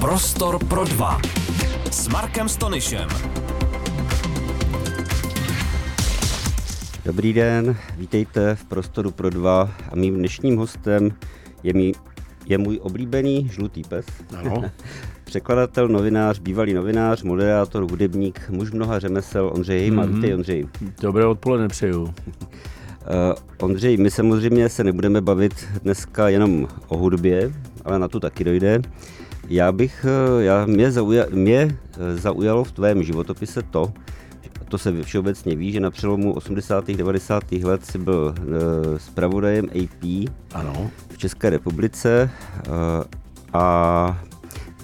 Prostor pro dva s Markem Stonyšem. Dobrý den, vítejte v Prostoru pro dva a mým dnešním hostem je, mý, je můj oblíbený žlutý pes. Ano. Překladatel, novinář, bývalý novinář, moderátor, hudebník, muž mnoha řemesel Ondřej Hejma. Mm-hmm. Vítej Ondřej. Dobré odpoledne přeju. Uh, Ondřej, my samozřejmě se nebudeme bavit dneska jenom o hudbě, ale na to taky dojde. Já bych, eh, já, mě, zauja, mě eh, zaujalo v tvém životopise to, to se všeobecně ví, že na přelomu 80. 90. let si byl uh, zpravodajem AP ano. v České republice uh, a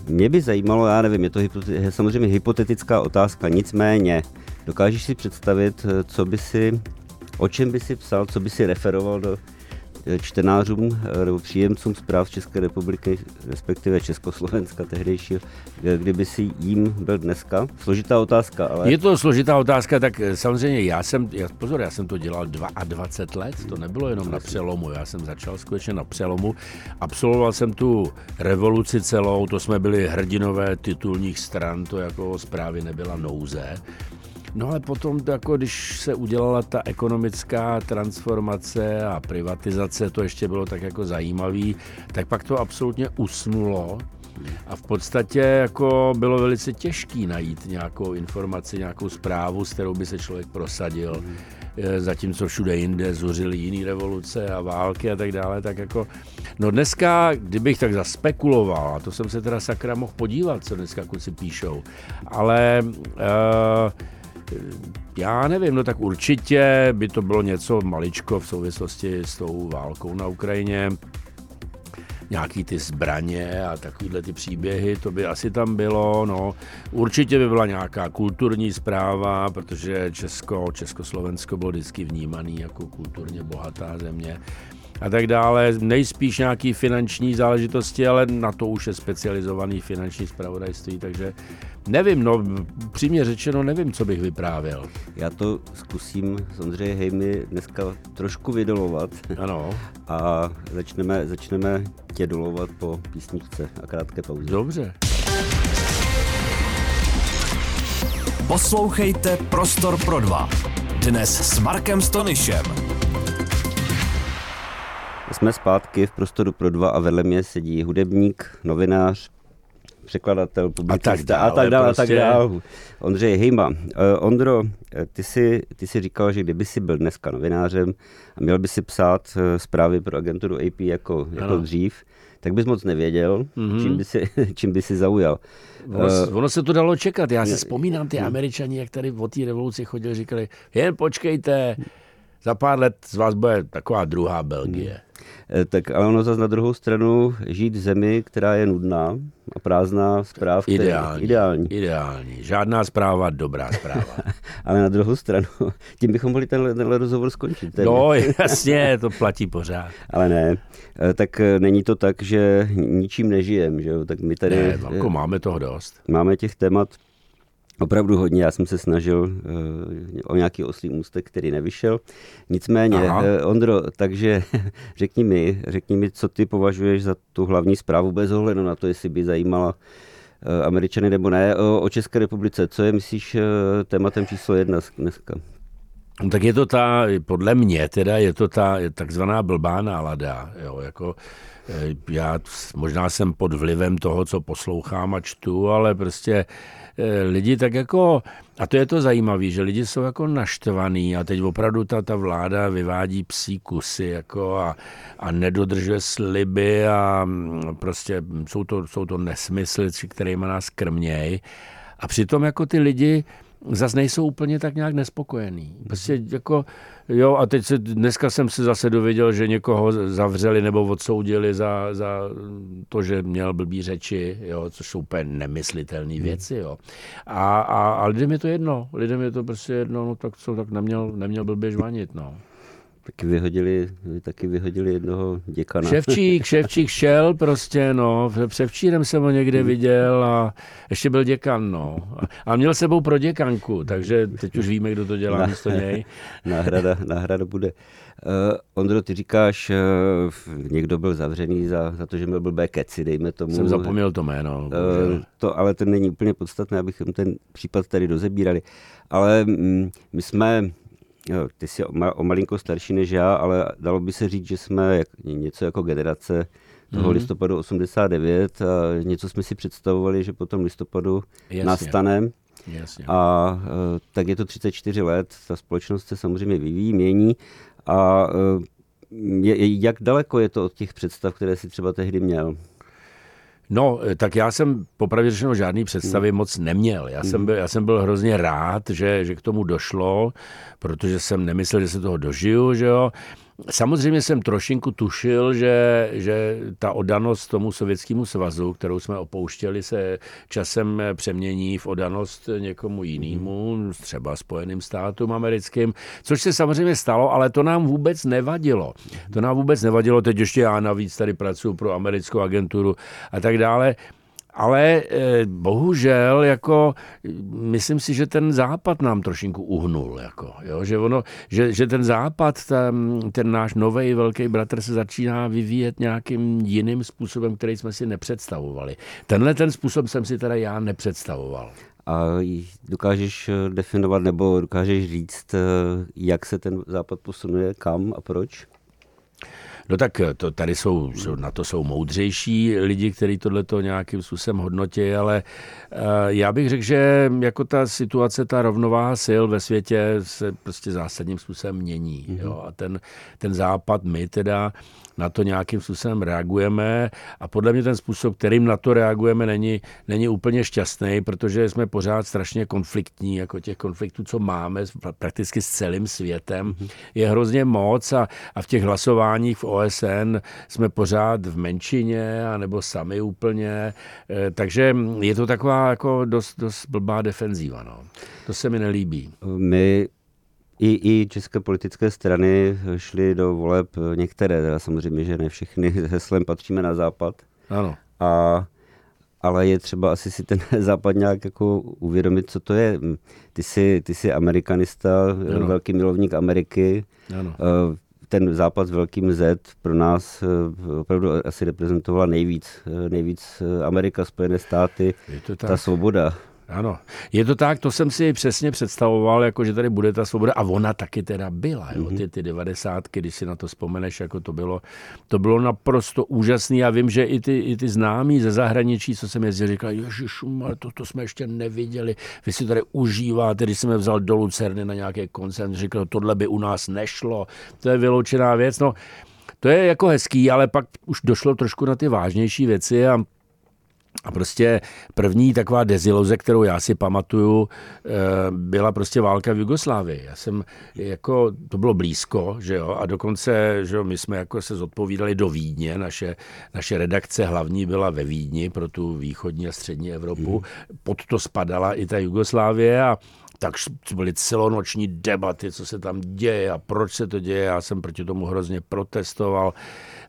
mě by zajímalo, já nevím, je to je samozřejmě hypotetická otázka, nicméně dokážeš si představit, co by si, o čem by si psal, co by si referoval do čtenářům eh, nebo příjemcům zpráv České republiky, respektive Československa tehdejšího, eh, kdyby si jím byl dneska? Složitá otázka, ale... Je to složitá otázka, tak eh, samozřejmě já jsem, já, pozor, já jsem to dělal 22 let, to nebylo jenom na přelomu, já jsem začal skutečně na přelomu, absolvoval jsem tu revoluci celou, to jsme byli hrdinové titulních stran, to jako zprávy nebyla nouze. No ale potom, jako když se udělala ta ekonomická transformace a privatizace, to ještě bylo tak jako zajímavý, tak pak to absolutně usnulo a v podstatě jako bylo velice těžký najít nějakou informaci, nějakou zprávu, s kterou by se člověk prosadil. Eh, zatímco všude jinde zuřily jiné revoluce a války a tak dále, tak jako, no dneska, kdybych tak zaspekuloval, a to jsem se teda sakra mohl podívat, co dneska kluci píšou, ale uh, já nevím, no tak určitě by to bylo něco maličko v souvislosti s tou válkou na Ukrajině. Nějaký ty zbraně a takovýhle ty příběhy, to by asi tam bylo, no. Určitě by byla nějaká kulturní zpráva, protože Česko, Československo bylo vždycky vnímaný jako kulturně bohatá země a tak dále. Nejspíš nějaký finanční záležitosti, ale na to už je specializovaný finanční zpravodajství, takže nevím, no přímě řečeno nevím, co bych vyprávěl. Já to zkusím s Ondřeje Hejmy dneska trošku vydolovat. Ano. A začneme, začneme tě dolovat po písničce a krátké pauze. Dobře. Poslouchejte Prostor pro dva. Dnes s Markem Stonyšem. Jsme zpátky v prostoru pro dva a vedle mě sedí hudebník, novinář, překladatel, publicista a tak dále, a tak dále. Prostě. Ondřej Hejma. Uh, Ondro, eh, ty jsi, ty jsi říkal, že kdyby si byl dneska novinářem a měl by si psát uh, zprávy pro agenturu AP jako, jako dřív, tak bys moc nevěděl, mm-hmm. čím, by si, čím by si zaujal. Ono, uh, ono se to dalo čekat. Já si vzpomínám, ty američani, jak tady o té revoluci chodili, říkali, jen počkejte, za pár let z vás bude taková druhá Belgie. Eh, tak ale ono zase na druhou stranu žít v zemi, která je nudná a prázdná zpráv. Ideální, ideální. Ideální. Žádná zpráva, dobrá zpráva. ale na druhou stranu, tím bychom mohli tenhle, tenhle rozhovor skončit. Ten. No jasně, to platí pořád. ale ne, eh, tak eh, není to tak, že ničím nežijem, že jo? Tak my tady... Ne, jako máme toho dost. Máme těch témat opravdu hodně. Já jsem se snažil uh, o nějaký oslý můstek, který nevyšel. Nicméně, uh, Ondro, takže řekni mi, řekni mi, co ty považuješ za tu hlavní zprávu bez ohledu na to, jestli by zajímala uh, Američany nebo ne, o, o České republice. Co je, myslíš, uh, tématem číslo jedna dneska? No, tak je to ta, podle mě teda, je to ta takzvaná blbá nálada, jo, jako já možná jsem pod vlivem toho, co poslouchám a čtu, ale prostě Eh, lidi tak jako, a to je to zajímavé, že lidi jsou jako naštvaný a teď opravdu ta, ta vláda vyvádí psí kusy jako a, a nedodržuje sliby a mm, prostě jsou to, jsou to nesmysly, kterými nás krmějí. A přitom jako ty lidi zase nejsou úplně tak nějak nespokojení. Prostě jako, jo, a teď se, dneska jsem se zase dověděl, že někoho zavřeli nebo odsoudili za, za to, že měl blbý řeči, jo, což jsou úplně nemyslitelné hmm. věci, jo. A, a, a lidem je to jedno, lidem je to prostě jedno, no tak co, tak neměl, neměl blbě žvanit, no. Taky vyhodili, taky vyhodili jednoho děkana. Ševčík, Ševčík šel prostě, no. Převčírem jsem ho někde hmm. viděl a ještě byl děkan, no. A měl sebou pro děkanku, takže teď už víme, kdo to dělá Na, místo něj. Náhrada, náhrada bude. Uh, Ondro, ty říkáš, uh, někdo byl zavřený za, za to, že měl blbé keci, dejme tomu. Jsem zapomněl to jméno. Uh, to, ale to není úplně podstatné, abychom ten případ tady rozebírali. Ale mm, my jsme Jo, ty jsi o, o malinko starší než já, ale dalo by se říct, že jsme jak, něco jako generace toho mm-hmm. listopadu 89 a něco jsme si představovali, že po tom listopadu Jasně. nastane. Jasně. A e, tak je to 34 let, ta společnost se samozřejmě vyvíjí, mění a e, je, jak daleko je to od těch představ, které si třeba tehdy měl? No, tak já jsem popravdě řečeno žádný představy mm. moc neměl. Já, jsem byl, já jsem byl hrozně rád, že, že k tomu došlo, protože jsem nemyslel, že se toho dožiju, že jo. Samozřejmě jsem trošinku tušil, že, že ta odanost tomu sovětskému svazu, kterou jsme opouštěli, se časem přemění v odanost někomu jinému, třeba Spojeným státům americkým, což se samozřejmě stalo, ale to nám vůbec nevadilo. To nám vůbec nevadilo, teď ještě já navíc tady pracuji pro americkou agenturu a tak dále. Ale eh, bohužel, jako, myslím si, že ten západ nám trošinku uhnul. Jako, jo? Že, ono, že, že ten západ, ten, ten náš nový velký bratr se začíná vyvíjet nějakým jiným způsobem, který jsme si nepředstavovali. Tenhle ten způsob jsem si teda já nepředstavoval. A dokážeš eh, definovat nebo dokážeš říct, eh, jak se ten západ posunuje, kam a proč? No tak eh, to, tady jsou, jsou, na to jsou moudřejší lidi, kteří tohleto nějakým způsobem hodnotí, ale uh, já bych řekl, že jako ta situace, ta rovnováha sil ve světě se prostě zásadním způsobem mění. Mm-hmm. Jo? A ten, ten západ, my teda na to nějakým způsobem reagujeme a podle mě ten způsob, kterým na to reagujeme, není, není úplně šťastný, protože jsme pořád strašně konfliktní, jako těch konfliktů, co máme prakticky s celým světem, mm-hmm. je hrozně moc a, a v těch hlasováních v OSN jsme pořád v menšině, anebo sami úplně, eh, takže je to taková jako dost, dost blbá defenzíva. No. To se mi nelíbí. My i, I české politické strany šly do voleb některé, teda samozřejmě, že ne všechny, heslem patříme na západ. Ano. A, ale je třeba asi si ten západ nějak jako uvědomit, co to je. Ty jsi, ty jsi amerikanista, ano. velký milovník Ameriky. Ano. Eh, ten západ s velkým Z pro nás eh, opravdu asi reprezentovala nejvíc, eh, nejvíc Amerika, Spojené státy, ta svoboda. Ano, je to tak, to jsem si přesně představoval, jako že tady bude ta svoboda a ona taky teda byla, jo, mhm. ty, ty devadesátky, když si na to vzpomeneš, jako to bylo, to bylo naprosto úžasný. Já vím, že i ty, i ty známí ze zahraničí, co jsem jezdil, říkali, ježišumar, to, to jsme ještě neviděli, vy si tady užíváte, když jsem vzal do Lucerny na nějaký koncert, říkal, tohle by u nás nešlo, to je vyloučená věc, no, to je jako hezký, ale pak už došlo trošku na ty vážnější věci a a prostě první taková deziloze, kterou já si pamatuju, eh, byla prostě válka v Jugoslávii. Já jsem jako, to bylo blízko, že jo, a dokonce, že jo, my jsme jako se zodpovídali do Vídně, naše, naše redakce hlavní byla ve Vídni pro tu východní a střední Evropu. Hmm. Pod to spadala i ta Jugoslávie a tak byly celonoční debaty, co se tam děje a proč se to děje. Já jsem proti tomu hrozně protestoval.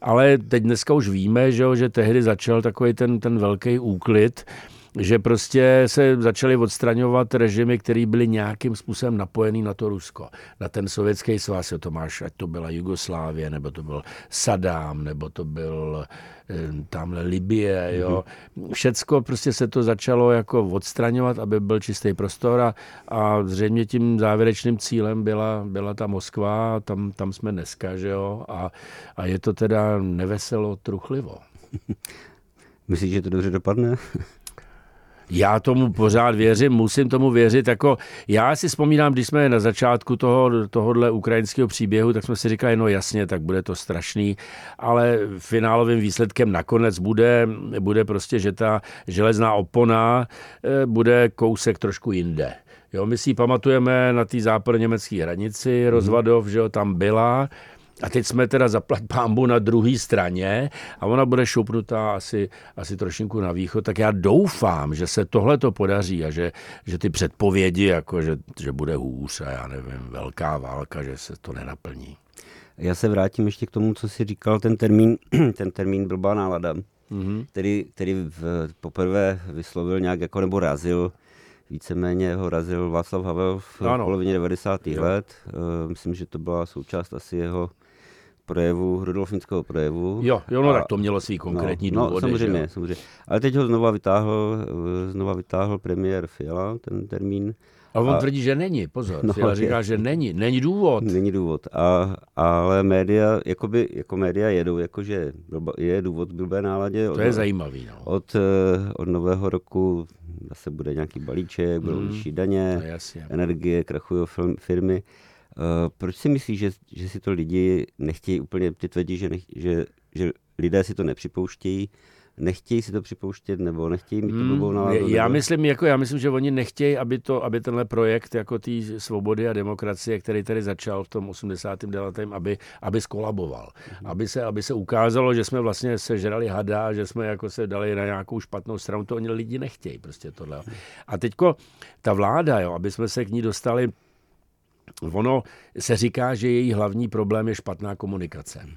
Ale teď dneska už víme, že, že tehdy začal takový ten, ten velký úklid, že prostě se začaly odstraňovat režimy, které byly nějakým způsobem napojený na to Rusko, na ten sovětský svaz, to máš, ať to byla Jugoslávie, nebo to byl Saddam, nebo to byl eh, tamhle Libie, jo. Mm-hmm. Všecko prostě se to začalo jako odstraňovat, aby byl čistý prostor a, a zřejmě tím závěrečným cílem byla, byla ta Moskva, tam, tam jsme dneska, že jo, a, a je to teda neveselo, truchlivo. Myslíš, že to dobře dopadne? Já tomu pořád věřím, musím tomu věřit. Jako, já si vzpomínám, když jsme na začátku toho, tohohle ukrajinského příběhu, tak jsme si říkali, no jasně, tak bude to strašný, ale finálovým výsledkem nakonec bude, bude prostě, že ta železná opona eh, bude kousek trošku jinde. Jo, my si ji pamatujeme na té západo-německé hranici, Rozvadov, mm. že jo, tam byla, a teď jsme teda zaplať pámbu na druhé straně a ona bude šoupnutá asi, asi trošinku na východ, tak já doufám, že se tohle to podaří a že, že ty předpovědi, jako že, že bude hůř a já nevím, velká válka, že se to nenaplní. Já se vrátím ještě k tomu, co jsi říkal, ten termín, ten termín blbá nálada, mm-hmm. který, který v, poprvé vyslovil nějak jako nebo razil, víceméně ho razil Václav Havel v ano. polovině 90. Jo. let. Uh, myslím, že to byla součást asi jeho projevu, Rudolfinského projevu. Jo, jo no, a, tak to mělo svý konkrétní no, důvody. No, samozřejmě, že? samozřejmě. Ale teď ho znova vytáhl, eh, znova vytáhl premiér Fiala, ten termín. Ale on a, tvrdí, že není, pozor. No, Fiala říká, že není, není důvod. Není důvod. A, ale média, jakoby, jako média jedou, jakože je důvod k blbé náladě. To od, je zajímavý. No. Od, eh, od nového roku zase bude nějaký balíček, budou hmm, vyšší daně, energie, krachují firmy. Uh, proč si myslíš, že, že si to lidi nechtějí úplně, ty tvrdí, že, nech, že, že lidé si to nepřipouštějí, nechtějí si to připouštět nebo nechtějí mít tu hmm, blbou náladu? Já myslím, jako, já myslím, že oni nechtějí, aby, to, aby tenhle projekt jako té svobody a demokracie, který tady začal v tom 89. aby, aby skolaboval. Hmm. Aby, se, aby se ukázalo, že jsme vlastně sežrali hada, že jsme jako se dali na nějakou špatnou stranu, to oni lidi nechtějí prostě tohle. A teďko ta vláda, jo, aby jsme se k ní dostali ono se říká, že její hlavní problém je špatná komunikace.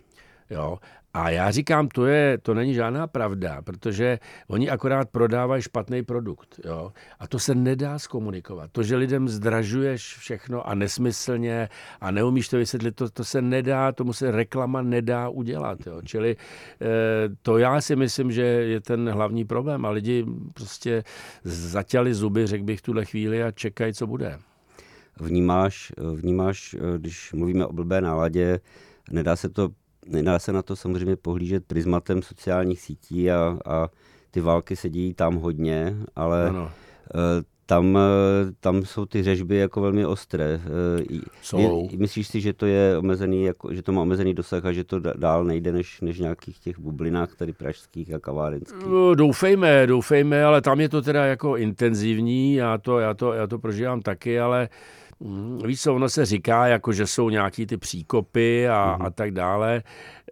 Jo? A já říkám, to, je, to není žádná pravda, protože oni akorát prodávají špatný produkt. Jo? A to se nedá zkomunikovat. To, že lidem zdražuješ všechno a nesmyslně a neumíš to vysvětlit, to, to se nedá, tomu se reklama nedá udělat. Jo? Čili eh, to já si myslím, že je ten hlavní problém. A lidi prostě zatěli zuby, řekl bych, tuhle chvíli a čekají, co bude vnímáš, vnímáš, když mluvíme o blbé náladě, nedá se, to, nedá se na to samozřejmě pohlížet prismatem sociálních sítí a, a ty války se dějí tam hodně, ale ano. Eh, tam, tam jsou ty řežby jako velmi ostré. Eh, jsou. Myslíš si, že to je omezený, jako, že to má omezený dosah a že to dál nejde než, než nějakých těch bublinách tady pražských a kavárenských? No, doufejme, doufejme, ale tam je to teda jako intenzivní, já to, já to, já to prožívám taky, ale uh, Mm, víš co, ono se říká, jako že jsou nějaký ty příkopy a, mm. a tak dále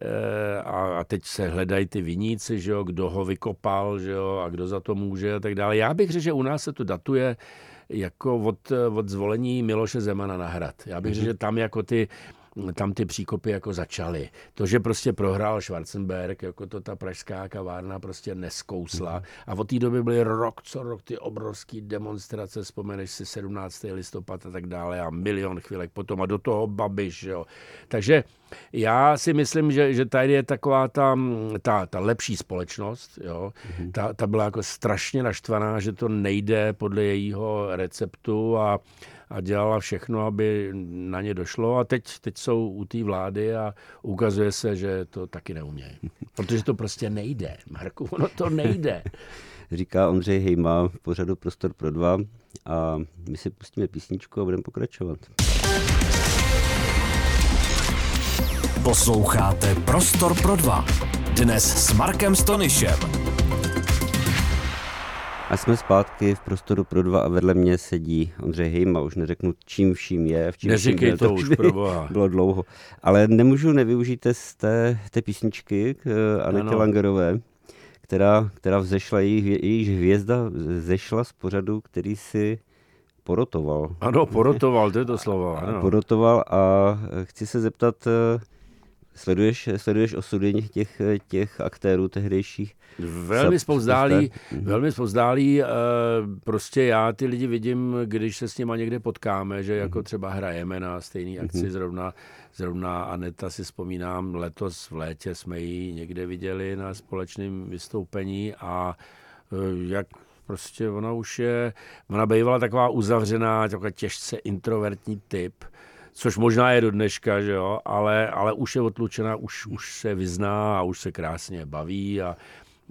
e, a, a teď se hledají ty viníci, že jo, kdo ho vykopal, že jo, a kdo za to může a tak dále. Já bych řekl, že u nás se to datuje jako od, od zvolení Miloše Zemana na hrad. Já bych řekl, mhm. že tam jako ty tam ty příkopy jako začaly. To, že prostě prohrál Schwarzenberg, jako to ta pražská kavárna prostě neskousla. Mhm. A od té doby byly rok co rok ty obrovské demonstrace, vzpomeneš si 17. listopad a tak dále a milion chvílek potom a do toho Babiš. Jo. Takže já si myslím, že, že tady je taková ta, ta, ta lepší společnost. Jo. Mm-hmm. Ta, ta byla jako strašně naštvaná, že to nejde podle jejího receptu a a dělala všechno, aby na ně došlo. A teď, teď jsou u té vlády a ukazuje se, že to taky neumějí. Protože to prostě nejde, Marku, ono to nejde. Říká Ondřej Hejma v pořadu Prostor pro dva a my si pustíme písničku a budeme pokračovat. Posloucháte Prostor pro dva. Dnes s Markem Stonyšem. A jsme zpátky v prostoru pro dva a vedle mě sedí Ondřej Hejma, už neřeknu čím vším je. V čím Neříkej vším to, to už, proboha. Bylo dlouho. Ale nemůžu nevyužít z té, té písničky k eh, Anetě ano. Langerové, která, která vzešla, její, jejíž hvězda zešla z pořadu, který si porotoval. Ano, porotoval, to je to slovo. Ano. Porotoval a chci se zeptat, eh, Sleduješ, sleduješ osudy těch, těch aktérů tehdejších? Velmi spozdálí, mhm. velmi spozdálí. Eh, prostě já ty lidi vidím, když se s nima někde potkáme, že jako mhm. třeba hrajeme na stejný akci, mhm. zrovna, zrovna Aneta si vzpomínám, letos v létě jsme ji někde viděli na společném vystoupení a eh, jak prostě ona už je, ona bývala taková uzavřená, taková těžce introvertní typ, což možná je do dneška, že jo, ale, ale už je odlučená, už, už se vyzná a už se krásně baví a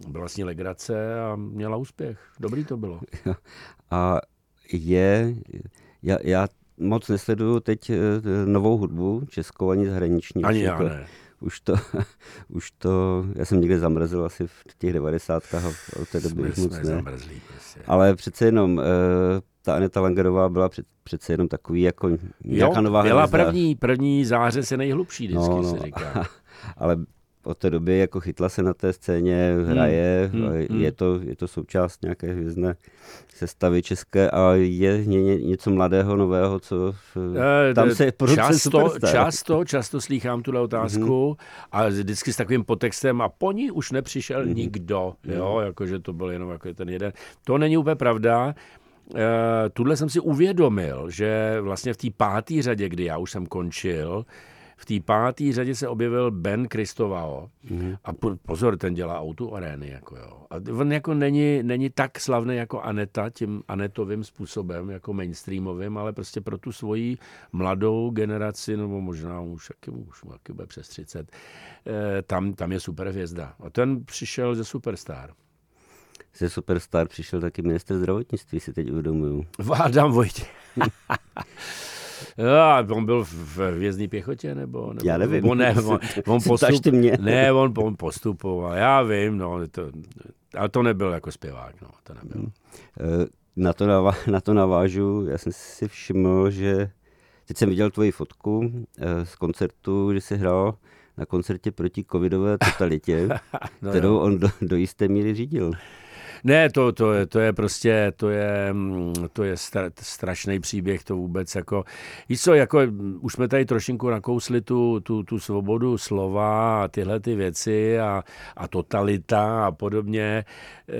byla s ní legrace a měla úspěch. Dobrý to bylo. A je, já, já moc nesleduju teď eh, novou hudbu, českou ani zahraniční. Ani já ne. Už to, už to, já jsem někde zamrzl asi v těch devadesátkách a od té doby jsme, moc jsme ne. Zamrzlí, prostě. Ale přece jenom, eh, ta Aneta Langerová byla před, přece jenom takový jako nějaká jo, nová byla hvězda. první, první záře se nejhlubší, vždycky no, no, se říká. Ale od té doby jako chytla se na té scéně, hraje, Hmm, hmm, hmm. je, to, je to součást nějaké hvězdné sestavy české a je ně, něco mladého, nového, co Eh, tam se často, často, často slýchám tuhle otázku a vždycky s takovým podtextem a po ní už nepřišel nikdo, jo, jakože to byl jenom jako ten jeden. To není úplně pravda. Uh, tuhle jsem si uvědomil, že vlastně v té páté řadě, kdy já už jsem končil, v té páté řadě se objevil Ben Kristovao. Mm-hmm. A po- pozor, ten dělá auto arény. Jako jo. A on jako není, není tak slavný jako Aneta, tím Anetovým způsobem, jako mainstreamovým, ale prostě pro tu svoji mladou generaci, nebo možná už, jaký, už jaký bude přes 30, eh, tam, tam je super hvězda. A ten přišel ze Superstar. Ze Superstar přišel taky minister zdravotnictví, si teď uvědomuju. Adam Vojtěch. Já, on byl v vězní pěchotě, nebo? nebo Já nevím. On, ne, on, on Tažte mě. Ne, on, on postupoval, já vím, no, to, ale to nebyl jako zpěvák, no, to nebyl. Eh, Na to, navá- na to navážu, já jsem si všiml, že teď jsem viděl tvoji fotku eh, z koncertu, kdy jsi hrál na koncertě proti covidové totalitě, No kterou on do, do jisté míry řídil. Ne, to, to, je, to je prostě, to je, mm, to je stra, strašný příběh, to vůbec jako, víš co, jako, mm, už jsme tady trošinku nakousli tu, tu, tu svobodu slova a tyhle ty věci a, a totalita a podobně. Eh,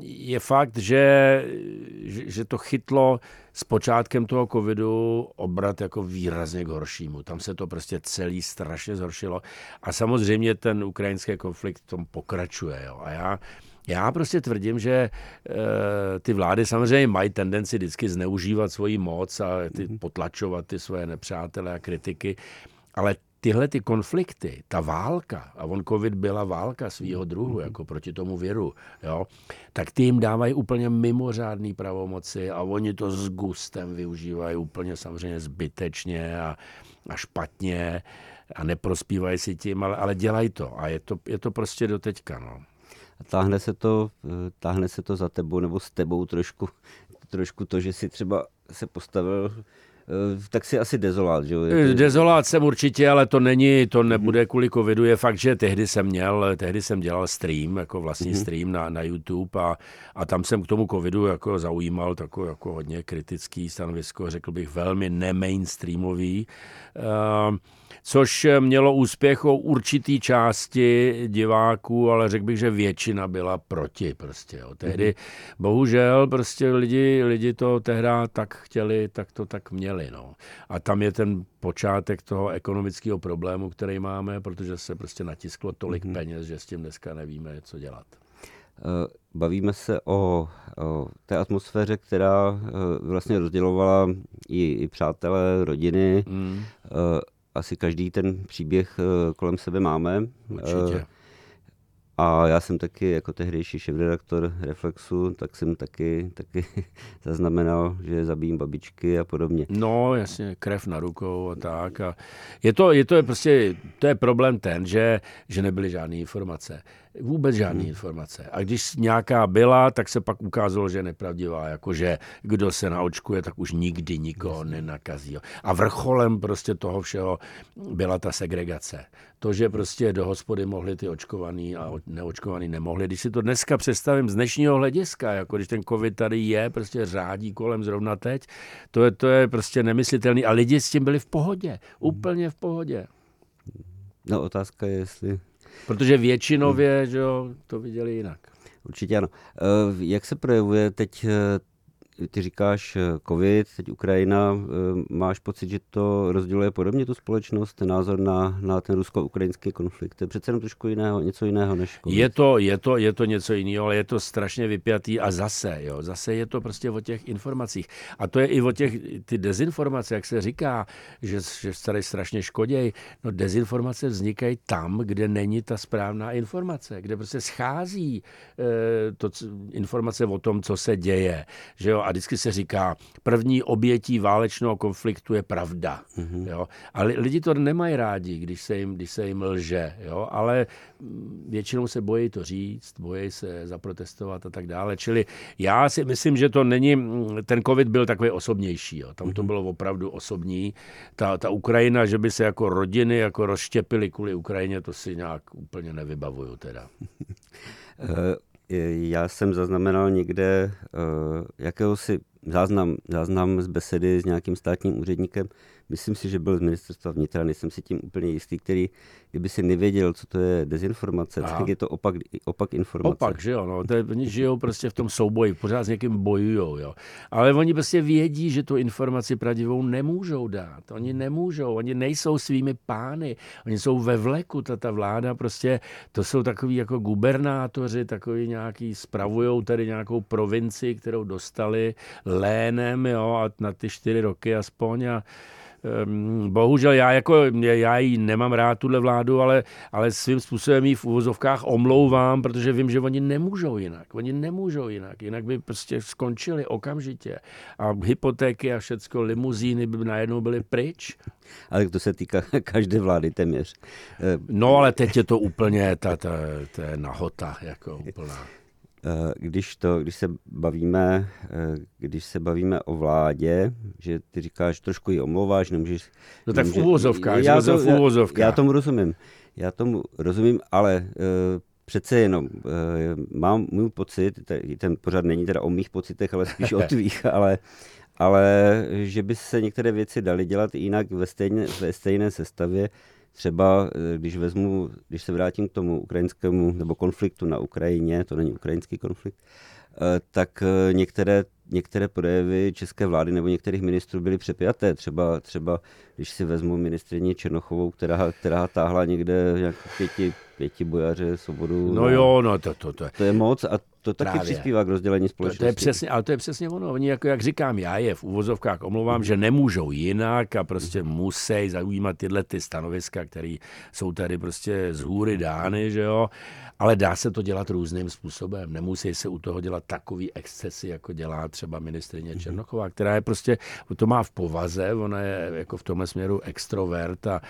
Je fakt, že, že, že to chytlo s počátkem toho covidu obrat jako výrazně k horšímu. Tam se to prostě celý strašně zhoršilo. A samozřejmě ten ukrajinský konflikt v tom pokračuje. Jo. A já, já prostě tvrdím, že e, ty vlády samozřejmě mají tendenci vždycky zneužívat svoji moc a ty, potlačovat ty svoje nepřátele a kritiky, ale tyhle ty konflikty, ta válka, a on covid byla válka svýho druhu, jako proti tomu viru, jo, tak ty jim dávají úplně mimořádný pravomoci a oni to s gustem využívají úplně samozřejmě zbytečně a, a špatně a neprospívají si tím, ale, ale dělají to a je to, je to prostě do teďka, no. A táhne se to, eh, táhne se to za tebou nebo s tebou trošku, trošku to, že si třeba se postavil, eh, tak si asi dezolát, že jo? Dezolát jsem určitě, ale to není, to nebude kvůli covidu. Je fakt, že tehdy jsem měl, tehdy jsem dělal stream, jako vlastní stream na, na YouTube a, a tam jsem k tomu covidu jako zaujímal takové jako hodně kritický stanovisko, řekl bych velmi nemainstreamový. Uh, což mělo úspěch o určitý části diváků, ale řekl bych, že většina byla proti prostě. Jo. Tehdy bohužel prostě lidi, lidi to tehdy tak chtěli, tak to tak měli. No. A tam je ten počátek toho ekonomického problému, který máme, protože se prostě natisklo tolik mm-hmm. peněz, že s tím dneska nevíme, co dělat. Eh, Bavíme se o, o té atmosféře, která eh, vlastně rozdělovala i, i přátelé, rodiny. Mm, Eh, Asi každý ten příběh eh, kolem sebe máme. určitě. A já jsem taky jako tehdejší šéfredaktor Reflexu, tak jsem taky, taky zaznamenal, že zabijím babičky a podobně. No, jasně, krev na rukou a tak. A je to, je to prostě, to je problém ten, že, že nebyly žádné informace. Vůbec žádné informace. A když nějaká byla, tak se pak ukázalo, že je nepravdivá. Jakože kdo se naočkuje, tak už nikdy nikoho nenakazí. A vrcholem prostě toho všeho byla ta segregace. To, že prostě do hospody mohli ty očkovaný a neočkovaný nemohli. Když si to dneska představím z dnešního hlediska, jako když ten covid tady je, prostě řádí kolem zrovna teď, to je, to je prostě nemyslitelný. A lidi s tím byli v pohodě. Úplně v pohodě. No otázka je, jestli Protože většinově, že jo, to viděli jinak. Určitě ano. Eh, Jak se projevuje teď, eh, ty říkáš eh, covid, teď Ukrajina, eh, máš pocit, že to rozděluje podobně tu společnost, ten názor na, na ten rusko-ukrajinský konflikt? To je přece jenom trošku jiného, něco jiného než covid. Je to, je, to, je to něco jiného, ale je to strašně vypjatý a zase, jo, zase je to prostě o těch informacích. A to je i o těch, ty dezinformace, jak se říká, že, že tady strašně škoděj. No dezinformace vznikají tam, kde není ta správná informace, kde prostě schází e, to, informace o tom, co se děje. Že jo? A a vždycky se říká, první obětí válečného konfliktu je pravda. Mm-hmm. Jo? A lidi to nemají rádi, když se jim, když se jim lže, jo? ale většinou se bojí to říct, bojí se zaprotestovat a tak dále. Čili já si myslím, že to není, ten covid byl takový osobnější. Jo? Tam to mhm. bylo opravdu osobní. Ta, ta Ukrajina, že by se jako rodiny jako rozštěpily kvůli Ukrajině, to si nějak úplně nevybavuju teda. Eh, já jsem zaznamenal někde uh, jakéhosi záznam, záznam z besedy s nějakým státním úředníkem, myslím si, že byl z ministerstva vnitra, nejsem si tím úplně jistý, který, kdyby si nevěděl, co to je dezinformace, Aha. tak je to opak, opak informace. Opak, že jo, no, to je, oni žijou prostě v tom souboji, pořád s někým bojujou, jo. Ale oni prostě vědí, že tu informaci pravdivou nemůžou dát, oni nemůžou, oni nejsou svými pány, oni jsou ve vleku, ta, ta vláda prostě, to jsou takový jako gubernátoři, takový nějaký, spravujou tady nějakou provinci, kterou dostali lénem, jo, a na ty čtyři roky aspoň a Ehm, bohužel já jako, já ji nemám rád, tuhle vládu, ale, ale svým způsobem ji v uvozovkách omlouvám, protože vím, že oni nemůžou jinak. Oni nemůžou jinak. Jinak by prostě skončili okamžitě. A hypotéky a všecko, limuzíny by najednou byly pryč. Ale to se týká každé vlády téměř. No ale teď je to úplně, ta, ta, ta nahota, jako úplná. Eh, když, to, když se bavíme, eh, když se bavíme o vládě, že ty říkáš, trošku ji omlouváš, nemůžeš... No tak nemůže, v úvozovkách, já, to, v úvozovkách. Já, já tomu rozumím, já tomu rozumím, ale uh, přece jenom uh, mám můj pocit, ten pořád není teda o mých pocitech, ale spíš o tvých, ale, ale že by se některé věci daly dělat jinak ve stejné, ve stejné sestavě, třeba, eh, když vezmu, když se vrátím k tomu ukrajinskému nebo konfliktu na Ukrajině, to není ukrajinský konflikt, eh, tak eh, některé, některé projevy české vlády nebo některých ministrů byly přepjaté. Třeba, třeba když si vezmu ministrině Černochovou, která, která táhla někde jak pěti, pěti bojaře svobodu. No, no jo, no to, to, to. To je moc a to taky Právě. přispívá k rozdělení společnosti. To, to je přesně, ale to je přesně ono. Oni, jako jak říkám, já je v úvozovkách omlouvám, mm. že nemůžou jinak a prostě musí zaujímat tyhle ty stanoviska, které jsou tady prostě z hůry dány, že jo. Ale dá se to dělat různým způsobem. Nemusí se u toho dělat takový excesy, jako dělá třeba ministrině mhm. Černochová, která je prostě, to má v povaze, ona je jako v tomhle směru extrovert a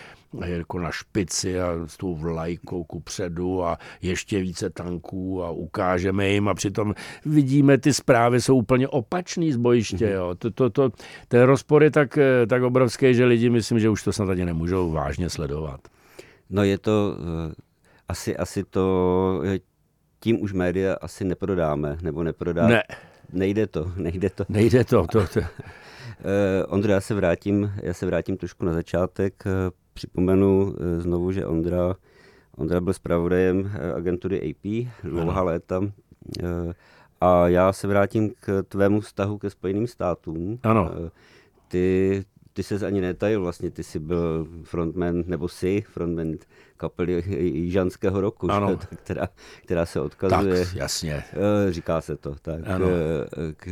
jako na špici a s tou vlajkou ku předu a ještě více tanků a ukážeme jim a přitom vidíme, ty zprávy jsou úplně opačný z bojiště. Mhm. Jo. To, to, to, ten rozpor je tak, tak obrovský, že lidi myslím, že už to snad ani nemůžou vážně sledovat. No je to, eh, asi, asi to, tím už média asi neprodáme, nebo neprodáme. Ne. Nejde to, nejde to. Nejde to. to, to. Ondra, já se, vrátím, já se vrátím trošku na začátek. Připomenu uh, znovu, že Ondra, Ondra byl zpravodajem agentury AP dlouhá léta. A já se vrátím k tvému vztahu ke Spojeným státům. Ano. Ty, ty se ani netajil vlastně, ty jsi byl frontman, nebo jsi frontman kapely Jižanského roku, ano. Že, která, která se odkazuje. Tak, jasně. Říká se to, tak ano. K,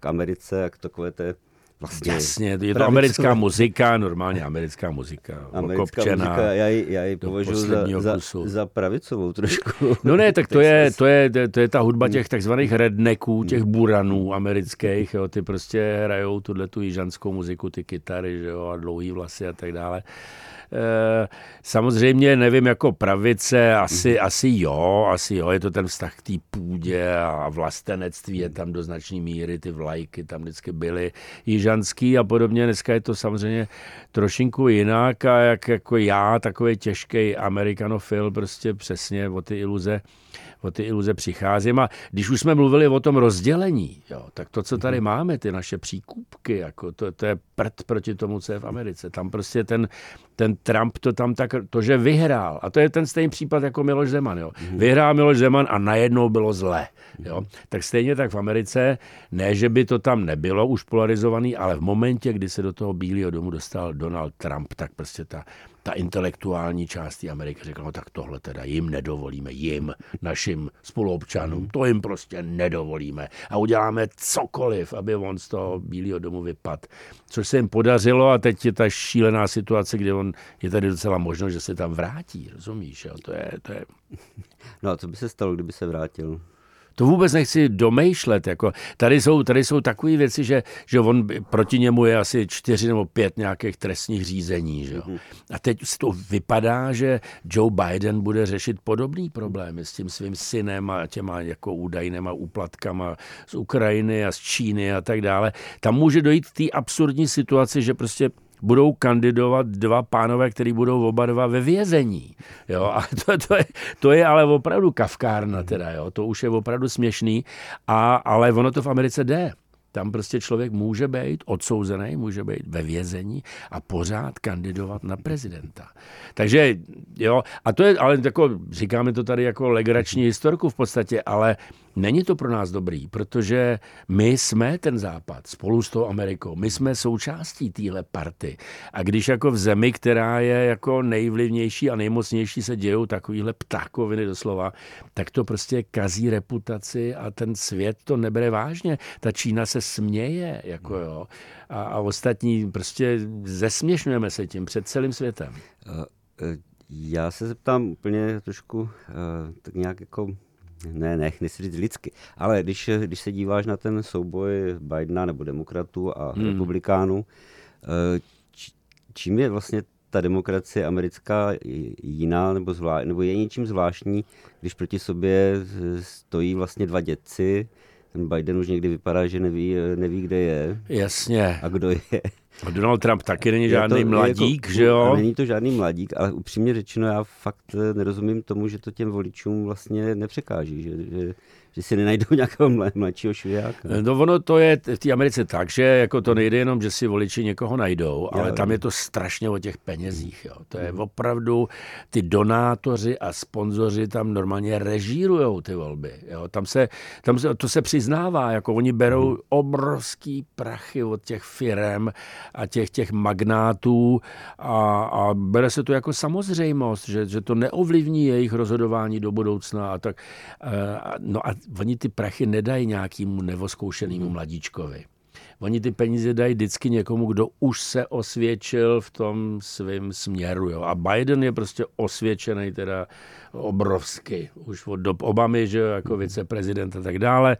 k Americe a k takové té Vlastně Jasně, je to americká muzika, normálně americká muzika. Americká muzika, já ji, já ji považuji za, za, za pravicovou trošku. No ne, tak to je, to je, to je ta hudba těch takzvaných rednecků, těch buranů amerických, jo, ty prostě hrajou tuhle tu jižanskou muziku, ty kytary, že jo, a dlouhý vlasy a tak dále. Eh, samozřejmě nevím, jako pravice, asi, mm. asi jo, asi jo, je to ten vztah k té půdě a vlastenectví je tam do značné míry, ty vlajky tam vždycky byly jižanský a podobně. Dneska je to samozřejmě trošinku jinak a jak jako já, takový těžký amerikanofil, prostě přesně o ty iluze o ty iluze přicházím. A když už jsme mluvili o tom rozdělení, jo, tak to, co tady mhm. máme, ty naše příkupky, jako to, to je prd proti tomu, co je v Americe. Tam prostě ten, ten Trump to tam tak, to, že vyhrál, a to je ten stejný případ jako Miloš Zeman, jo. Vyhrál Miloš Zeman a najednou bylo zle, jo. Tak stejně tak v Americe, ne, že by to tam nebylo už polarizovaný, ale v momentě, kdy se do toho Bílého domu dostal Donald Trump, tak prostě ta ta intelektuální část té Ameriky řekla, no tak tohle teda jim nedovolíme, jim, našim spoluobčanům, to jim prostě nedovolíme a uděláme cokoliv, aby on z toho Bílého domu vypad. Což se jim podařilo a teď je ta šílená situace, kde on je tady docela možno, že se tam vrátí, rozumíš, jo? To je, to je... No a co by se stalo, kdyby se vrátil? To vůbec nechci domýšlet. Jako. Tady, jsou, tady jsou takové věci, že, že on proti němu je asi čtyři nebo pět nějakých trestních řízení. Že jo? Mhm. A teď to vypadá, že Joe Biden bude řešit podobný problémy s tím svým synem a těma jako údajnýma úplatkama z Ukrajiny a z Číny a tak dále. Tam může dojít k té absurdní situaci, že prostě budou kandidovat dva pánové, kteří budou oba dva ve vězení. Jo? A to, to, je, to je ale opravdu kavkárna, teda, jo? to už je opravdu směšný, a, ale ono to v Americe jde. Tam prostě člověk může být odsouzený, může být ve vězení a pořád kandidovat na prezidenta. Takže jo, a to je, ale jako, říkáme to tady jako legrační historku v podstatě, ale Není to pro nás dobrý, protože my jsme ten západ spolu s tou Amerikou. My jsme součástí téhle party. A když jako v zemi, která je jako nejvlivnější a nejmocnější se dějou takovýhle ptákoviny doslova, tak to prostě kazí reputaci a ten svět to nebere vážně. Ta Čína se směje, jako jo. A, a ostatní prostě zesměšňujeme se tím před celým světem. E, já se zeptám úplně trošku e, tak nějak jako ne, ne, nechci říct lidsky, ale když, když se díváš na ten souboj Bidena nebo demokratů a hmm. republikánů, eh, čím je vlastně ta demokracie americká jiná nebo, zvlá, nebo je něčím zvláštní, když proti sobě stojí vlastně dva dětci, ten Biden už někdy vypadá, že neví, neví kde je. Jasně. A kdo je. A Donald Trump taky není žádný to, mladík, jako, že jo? Není to žádný mladík, ale upřímně řečeno, já fakt nerozumím tomu, že to těm voličům vlastně nepřekáží, že, že že si nenajdou nějakého mladšího švijáka. No ono to je v té Americe tak, že jako to nejde jenom, že si voliči někoho najdou, ale Já, tam je to strašně o těch penězích. Jo. To je opravdu, ty donátoři a sponzoři tam normálně režírujou ty volby. Jo. Tam se, tam se, to se přiznává, jako oni berou hmm. obrovský prachy od těch firm a těch, těch magnátů a, a bere se to jako samozřejmost, že, že to neovlivní jejich rozhodování do budoucna a tak. Eh, no a oni ty prachy nedají nějakému nevoskoušenému hmm. mladíčkovi. Oni ty peníze dají vždycky někomu, kdo už se osvědčil v tom svém směru. Jo. A Biden je prostě osvědčený teda obrovsky. Už od dob Obamy, že jako hmm. viceprezident a tak dále.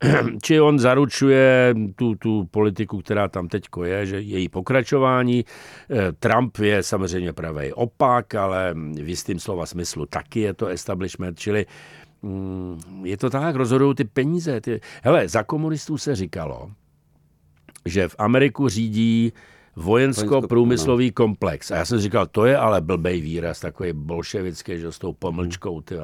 Či on zaručuje tu, tu politiku, která tam teď je, že její pokračování. Eh, Trump je samozřejmě pravý opak, ale v jistým slova smyslu taky je to establishment, čili je to tak, rozhodují ty peníze. Ty... Hele, za komunistů se říkalo, že v Ameriku řídí vojensko-průmyslový komplex. A já jsem říkal, to je ale blbej výraz, takový bolševický, že s tou pomlčkou. Ty.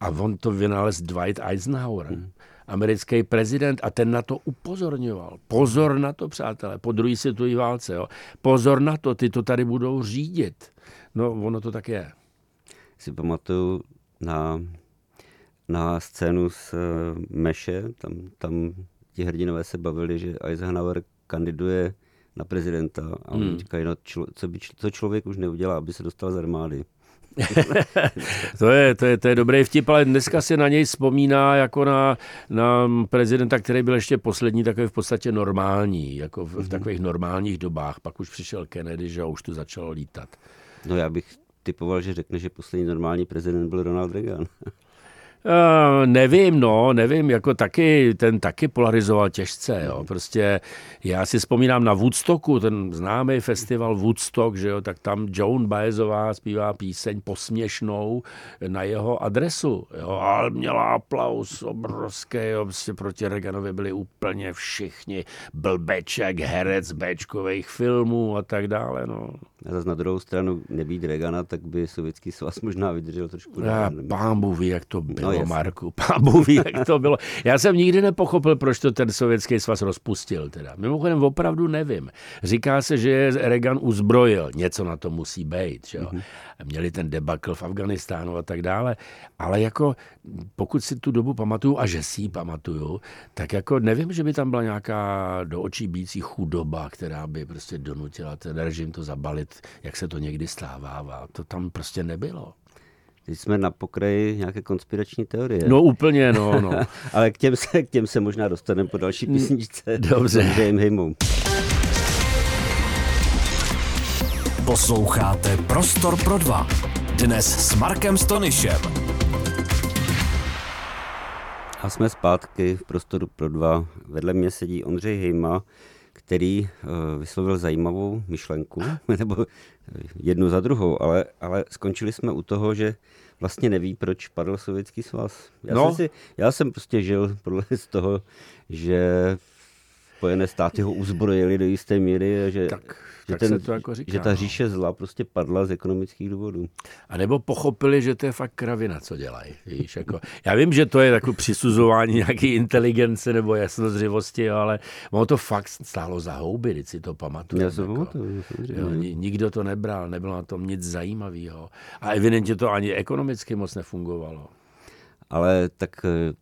A on to vynalez Dwight Eisenhower, hmm. americký prezident, a ten na to upozorňoval. Pozor na to, přátelé, po druhé světové válce. Jo. Pozor na to, ty to tady budou řídit. No, ono to tak je. Si pamatuju na na scénu z uh, Meše, tam, tam ti hrdinové se bavili, že Eisenhower kandiduje na prezidenta a oni hmm. říkají, no, člo, co, by, co člověk už neudělá, aby se dostal z armády. to, je, to, je, to je dobrý vtip, ale dneska se na něj vzpomíná jako na, na prezidenta, který byl ještě poslední takový v podstatě normální, jako v, v mhm. takových normálních dobách. Pak už přišel Kennedy, že už tu začalo lítat. No já bych typoval, že řekne, že poslední normální prezident byl Ronald Reagan. Uh, nevím, no, nevím, jako taky, ten taky polarizoval těžce, jo, prostě já si vzpomínám na Woodstocku, ten známý festival Woodstock, že jo, tak tam Joan Baezová zpívá píseň posměšnou na jeho adresu, jo, ale měla aplaus obrovský, jo, prostě proti Reganovi byli úplně všichni, blbeček, herec Bčkových filmů a tak dále, no. A zase na druhou stranu nebýt Regana, tak by sovětský svaz možná vydržel trošku dál. Pán ví, jak to bylo, no, Marku. Pán ví, jak to bylo. Já jsem nikdy nepochopil, proč to ten sovětský svaz rozpustil. Teda. Mimochodem opravdu nevím. Říká se, že je Reagan uzbrojil. Něco na to musí být. Že jo? Mm-hmm. Měli ten debakl v Afganistánu a tak dále. Ale jako pokud si tu dobu pamatuju, a že si ji pamatuju, tak jako nevím, že by tam byla nějaká do očí bící chudoba, která by prostě donutila ten režim to zabalit jak se to někdy stává. To tam prostě nebylo. Teď jsme na pokraji nějaké konspirační teorie. No úplně, no, no. Ale k těm, se, k těm se možná dostaneme po další mm, písničce. Dobře. Posloucháte Prostor pro dva. Dnes s Markem Stonyšem. A jsme zpátky v prostoru pro dva. Vedle mě sedí Ondřej Hejma, který uh, vyslovil zajímavou myšlenku, nebo jednu za druhou, ale, ale skončili jsme u toho, že vlastně neví, proč padl Sovětský svaz. Já, no. jsem, si, já jsem prostě žil podle z toho, že Spojené státy ho uzbrojili do jisté míry a že, tak, že, tak ten, to jako říká, že ta no. říše zla prostě padla z ekonomických důvodů. A nebo pochopili, že to je fakt kravina, co dělají. Víš, jako, já vím, že to je takové přisuzování nějaké inteligence nebo jasnozřivosti, ale ono to fakt stálo za houby, když si to pamatuju. Já se jako, pamatuju, jo, nikdo to nebral, nebylo na tom nic zajímavého. A evidentně to ani ekonomicky moc nefungovalo. Ale tak eh,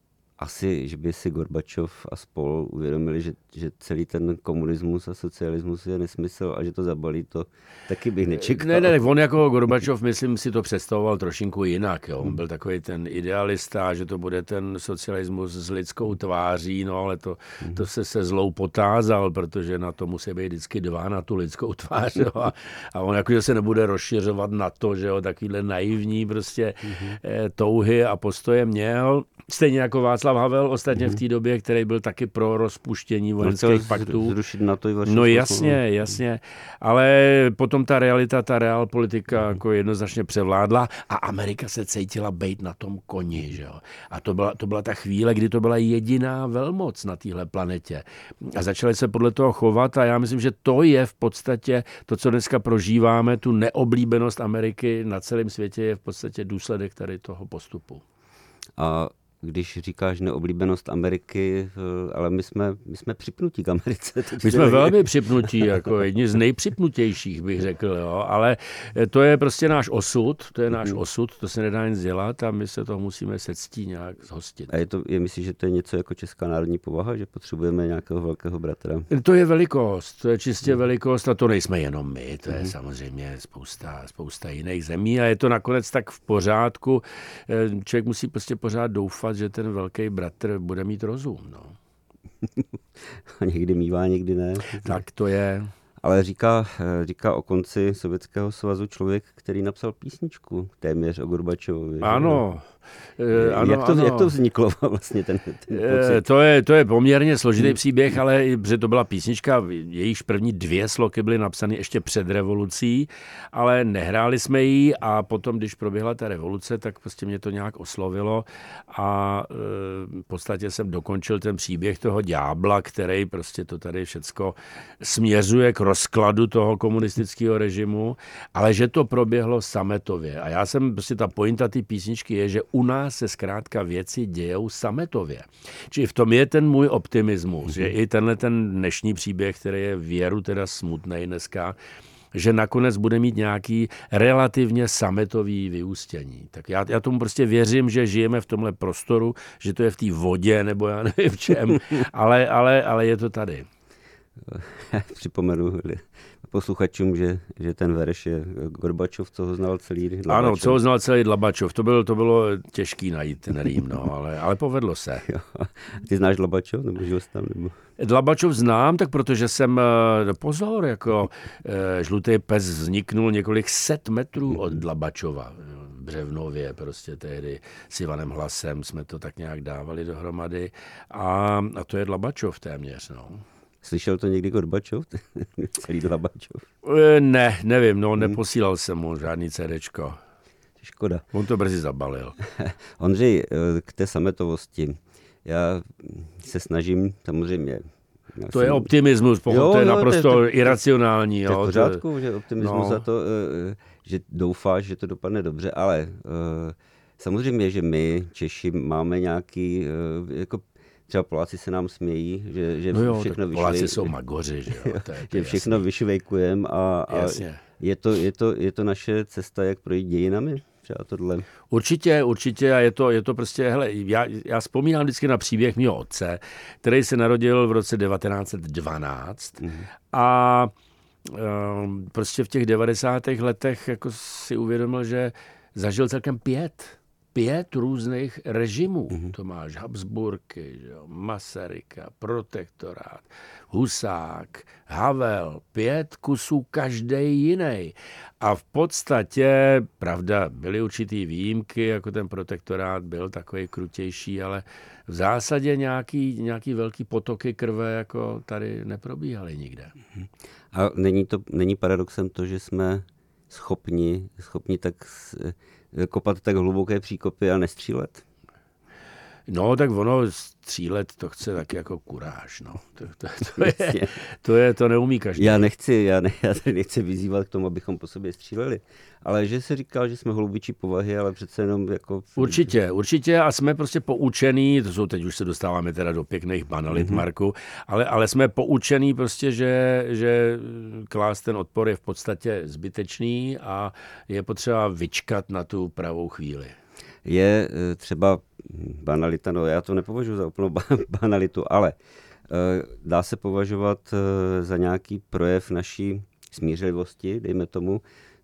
asi, že by si Gorbačov a spol uvědomili, že, že celý ten komunismus a socialismus je nesmysl a že to zabalí, to taky bych nečekal. Ne, ne, on jako Gorbačov, myslím, si to představoval trošinku jinak. Jo. On byl takový ten idealista, že to bude ten socialismus s lidskou tváří, no ale to, to se se zlou potázal, protože na to musí být vždycky dva na tu lidskou tvář. Jo. A, a on jakože se nebude rozšiřovat na to, že jo, takovýhle naivní prostě eh, touhy a postoje měl. Stejně jako Václav Havel ostatně v té době, který byl taky pro rozpuštění On vojenských paktů. zrušit na to i No jasně, jasně. Ale potom ta realita, ta reál politika jako jednoznačně převládla a Amerika se cítila být na tom koni. Že jo? A to byla, to byla ta chvíle, kdy to byla jediná velmoc na téhle planetě. A začali se podle toho chovat a já myslím, že to je v podstatě to, co dneska prožíváme, tu neoblíbenost Ameriky na celém světě je v podstatě důsledek tady toho postupu. A když říkáš neoblíbenost Ameriky, eh, ale my jsme, my jsme připnutí k Americe. My jsme velmi připnutí, jako jedni z nejpřipnutějších, bych řekl, jo. ale to je prostě náš osud, to je náš osud, to se nedá nic dělat a my se toho musíme se ctí nějak zhostit. A je to, je, myslíš, že to je něco jako česká národní povaha, že potřebujeme nějakého velkého bratra? To je velikost, to je čistě velikost a to nejsme jenom my, to je samozřejmě spousta, spousta jiných zemí a je to nakonec tak v pořádku. Eh, Člověk musí prostě pořád doufat, že ten velký bratr bude mít rozum. No. A někdy mívá, někdy ne. Tak to je. Ale říká, eh, říká o konci Sovětského svazu člověk, který napsal písničku téměř o Gorbačovovi. že? Ano, eh, ano, jak, to, ano. jak to vzniklo vlastně ten, ten Eh, pocit? To je, to je poměrně složitý příběh, ale protože to byla písnička, jejíž první dvě sloky byly napsány ještě před revolucí, ale nehráli jsme ji a potom, když proběhla ta revoluce, tak prostě mě to nějak oslovilo a v podstatě jsem dokončil ten příběh toho ďábla, který prostě to tady všecko směřuje k rozkladu toho komunistického režimu, ale že to proběhlo sametově. A já jsem, prostě ta pointa té písničky je, že u nás se zkrátka věci dějou sametově. Čili v tom je ten můj optimismus, že i tenhle ten dnešní příběh, který je věru teda smutný dneska, že nakonec bude mít nějaký relativně sametový vyústění. Tak já, já tomu prostě věřím, že žijeme v tomhle prostoru, že to je v té vodě nebo já nevím v čem, ale, ale, ale je to tady. Připomenu posluchačům, že, že ten verš je Gorbačov, co ho znal celý. Ano, Dlabačov. co ho znal celý Dlabačov, to bylo, to bylo těžký najít ten rým, no, ale, ale povedlo se. Jo. Ty znáš Dlabačov, nebo žil jsi tam? Nebo... Dlabačov znám, tak protože jsem, eh, pozor, jako eh, žlutý pes vzniknul několik set metrů od Dlabačova v Břevnově, prostě tehdy s Ivanem Hlasem jsme to tak nějak dávali dohromady a, a to je Dlabačov téměř, no. Slyšel to někdy Gorbačov? celý Dlabačov. Eh, Ne, nevím, no, neposílal jsem mu žádný CDčko. Škoda. On to brzy zabalil. Ondřej, eh, k té sametovosti. Já se snažím samozřejmě. já To jsem- je optimismus, pokud Jo, to je jo, to je- naprosto to- iracionální. To je v pořádku, že optimismus no. za to, eh, že doufáš, že to dopadne dobře, ale samozřejmě, že my, Češi, máme nějaký, jako třeba Poláci se nám smějí, že, že No jo, všechno tak Poláci jsou magoři, že jo, to je, to že všechno vyšvejkujeme a, a Jasně. je, to, je, to, je to naše cesta, jak projít dějinami? Třeba tohle. Určitě, určitě a je to, je to prostě, hele, já, já vzpomínám vždycky na příběh mého otce, který se narodil v roce 1912 Mhm. a um, prostě v těch 90. letech jako si uvědomil, že zažil celkem pět pět různých režimů. Mm-hmm. To máš Habsburky, že jo, Masaryka, protektorát, Husák, Havel, pět kusů každý jiný. A v podstatě, pravda, byly určitý výjimky, jako ten protektorát byl takový krutější, ale v zásadě nějaký, nějaký velký potoky krve jako tady neprobíhaly nikde. Mhm. A není, to, není paradoxem to, že jsme schopni, schopni tak kopat tak hluboké příkopy a nestřílet? No, tak ono střílet to chce taky jako kuráž, no. To, to, to, je, to, je, to neumí každý. Já nechci, já, ne, já nechci vyzývat k tomu, abychom po sobě stříleli, ale že se říkal, že jsme hlubičí povahy, ale přece jenom jako... Určitě, určitě a jsme prostě poučený, to jsou teď už se dostáváme teda do pěkných banalit, mm-hmm. Marku, ale, ale jsme poučený prostě, že, že klás ten odpor je v podstatě zbytečný a je potřeba vyčkat na tu pravou chvíli je eh, třeba banalita, no já to nepovažuji za úplnou banalitu, ale eh, dá se považovat eh, za nějaký projev naší smířlivosti, dejme tomu,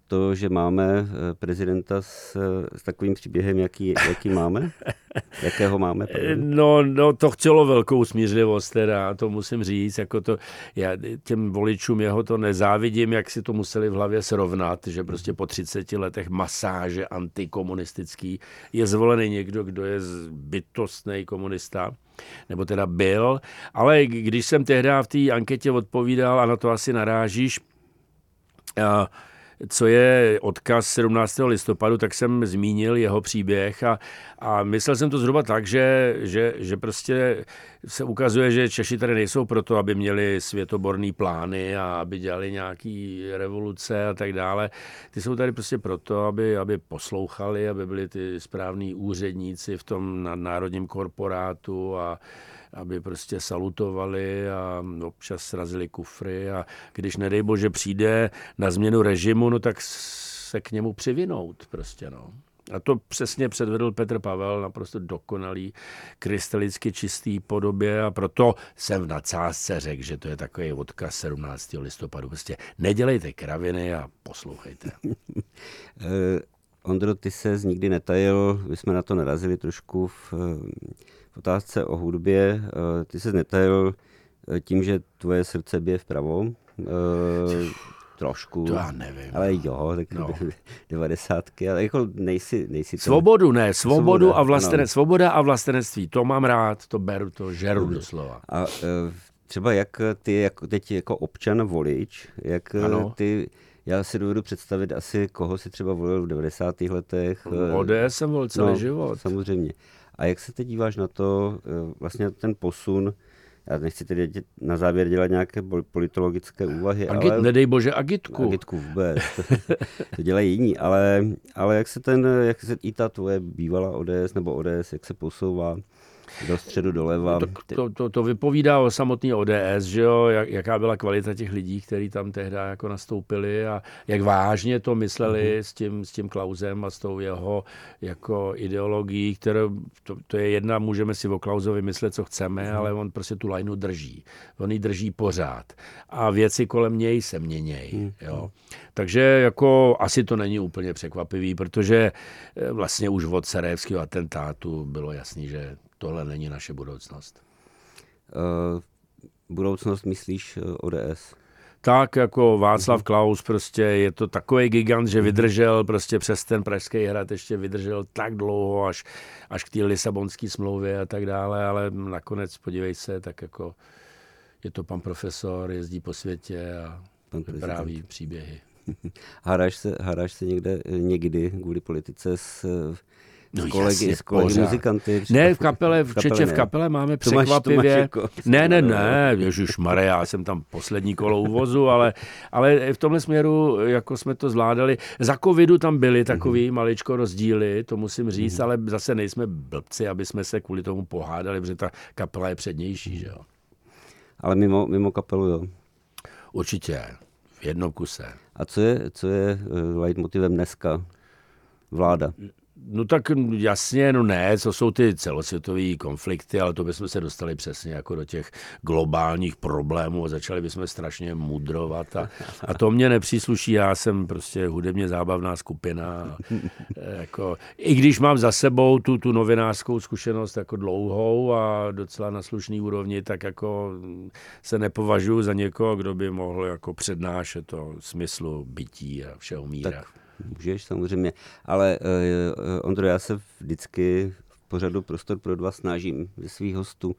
to, že máme eh, prezidenta s, s takovým příběhem, jaký, jaký máme? Jakého máme? Pardon? No, no, to chtělo velkou smířlivost, teda, to musím říct. Jako to, já těm voličům jeho to nezávidím, jak si to museli v hlavě srovnat, že prostě po 30 letech masáže antikomunistický je zvolený někdo, kdo je bytostný komunista nebo teda byl, ale když jsem tehdy v té anketě odpovídal, a na to asi narážíš, uh, co je odkaz 17. listopadu, tak jsem zmínil jeho příběh a, a myslel jsem to zhruba tak, že, že, že prostě se ukazuje, že Češi tady nejsou proto, aby měli světoborný plány a aby dělali nějaký revoluce a tak dále. Ty jsou tady prostě proto, aby, aby poslouchali, aby byli ty správní úředníci v tom národním korporátu a aby prostě salutovali a občas srazili kufry a když nedej bože přijde na změnu režimu, no tak se k němu přivinout prostě, no. A to přesně předvedl Petr Pavel, naprosto dokonalý, krystalicky čistý podobě a proto jsem v nadsázce řekl, že to je takový odkaz 17. listopadu. Prostě nedělejte kraviny a poslouchejte. Eh, Ondro, ty se nikdy netajil, my jsme na to narazili trošku v otázce o hudbě, eh, ty se netajil eh, tím, že tvoje srdce bije vpravo. Trošku. To já nevím. Ale jo, tak no. devadesátky, ale jako nejsi, nejsi to... Svobodu ne, svobodu Svoboda, a vlastene, svoboda a vlastenectví, to mám rád, to beru, to žeru Dobře. doslova. A třeba jak ty jako teď jako občan volič, jak ano. ty já si dovedu představit asi, koho si třeba volil v 90. letech. ODS jsem volil celý no, život. Samozřejmě. A jak se teď díváš na to, eh, vlastně ten posun, já nechci tedy na závěr dělat nějaké politologické úvahy. Agit, ale, nedej bože agitku. Agitku vůbec, to dělají jiní, ale, ale jak se ten, jak se i ta tvoje bývalá ODS nebo ODS, jak se posouvá, do středu, doleva. To, to, to, to vypovídá o samotný ODS, že jo, jak, jaká byla kvalita těch lidí, kteří tam tehdy jako nastoupili a jak vážně to mysleli mm-hmm. s, tím, s tím Klausem a s tou jeho jako ideologií, kterou, to, to je jedna, můžeme si o Klausovi myslet, co chceme, mm-hmm. ale on prostě tu lajnu drží. On ji drží pořád. A věci kolem něj se měnějí. Mm-hmm. Jo. Takže jako asi to není úplně překvapivý, protože eh, vlastně už od Sarajevského atentátu bylo jasný, že tohle není naše budoucnost. Uh, budoucnost myslíš eh, ODS? Tak jako Václav. Klaus prostě je to takový gigant, že vydržel prostě přes ten pražský hrad, ještě vydržel tak dlouho až, až k té Lisabonské smlouvě a tak dále, ale nakonec podívej se, tak jako je to pan profesor, jezdí po světě a vypráví příběhy. Hádáš se, hádáš se někde, někdy kvůli politice s No s kolegy, jasně, s kolegy muzikanty. Ne, v kapele, v, kapele, v kapele máme překvapivě. Jako, ne, ne, ne, Ježíš Mare, já jsem tam poslední kolo uvozu, ale, ale v tomhle směru, jako jsme to zvládali. Za covidu tam byly takový mm-hmm. maličko rozdíly, to musím říct, mm-hmm. ale zase nejsme blbci, aby jsme se kvůli tomu pohádali, protože ta kapela je přednější, že jo. Ale mimo, mimo kapelu, jo. Určitě, v jednom kuse. A co je, co je uh, leitmotivem dneska? Vláda. No tak jasně, no ne, co jsou ty celosvětové konflikty, ale to bychom se dostali přesně jako do těch globálních problémů a začali bychom strašně mudrovat a, a to mě nepřísluší, já jsem prostě hudebně zábavná skupina. Jako, I když mám za sebou tu, tu novinářskou zkušenost jako dlouhou a docela na slušný úrovni, tak jako se nepovažuji za někoho, kdo by mohl jako přednášet to smyslu bytí a všeho míra. Tak Můžeš samozřejmě, ale uh, Ondro, já se vždycky v pořadu Prostor pro dva snažím ze svých hostů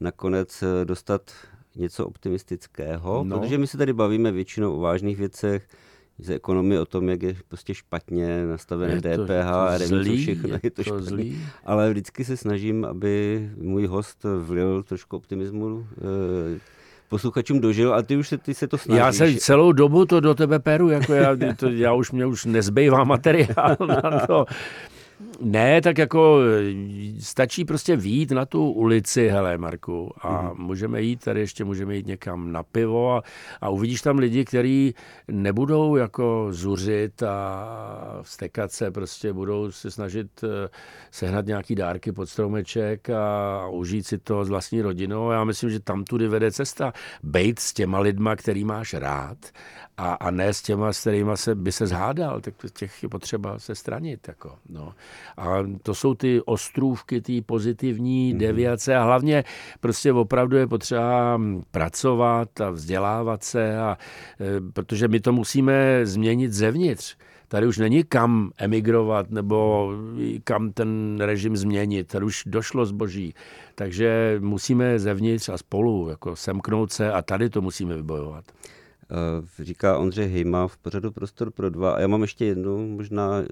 nakonec eh, dostat něco optimistického, no. protože my se tady bavíme většinou o vážných věcech, z ekonomie o tom, jak je prostě špatně nastavené je to, DPH a nevím, všechno. Je, je to, to zlý. Ale vždycky se snažím, aby můj host vlil trošku optimismu posluchačům dožil a ty už se, ty se to snažíš. Já se celou dobu to do tebe peru, jako já, to, já už mě už nezbývá materiál na to. Ne, tak jako stačí prostě výjít na tu ulici, hele Marku, a mm. můžeme jít tady ještě, můžeme jít někam na pivo a, a uvidíš tam lidi, kteří nebudou jako zuřit a vstekat se, prostě budou se snažit eh, sehnat nějaký dárky pod stromeček a užít si to s vlastní rodinou. Já myslím, že tam tudy vede cesta. Bejt s těma lidma, který máš rád a, a ne s těma, s kterými se, by se zhádal, tak těch je potřeba se stranit. Jako, no. A to jsou ty ostrůvky, ty pozitivní mm-hmm. deviace a hlavně prostě opravdu je potřeba pracovat a vzdělávat se, a, e, protože my to musíme změnit zevnitř. Tady už není kam emigrovat nebo kam ten režim změnit. Tady už došlo zboží. Takže musíme zevnitř a spolu jako semknout se a tady to musíme vybojovat. Eh, říká Ondřej Hejma v pořadu Prostor pro dva. A já mám ještě jedno, možná eh,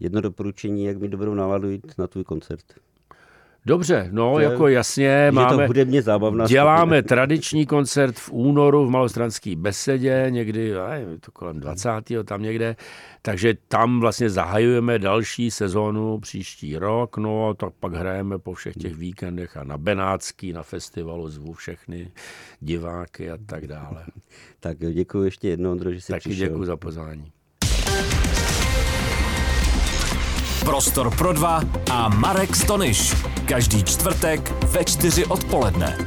jedno doporučení, jak mi dobrou náladu jít na tvůj koncert. Dobře, no to jako jasně, je máme, to hudebně zábavná děláme skupina. tradiční koncert v únoru v Malostranské besedě, někdy, je to kolem 20. tam někde, takže tam vlastně zahajujeme další sezónu příští rok, no tak pak hrajeme po všech těch víkendech a na Benátský, na festivalu zvu všechny diváky a tak dále. tak děkuji ještě jednou, Ondro, že jsi Taky přišel. děkuji za pozvání. Prostor pro dva a Marek Stonyš. Každý čtvrtek ve čtyři odpoledne.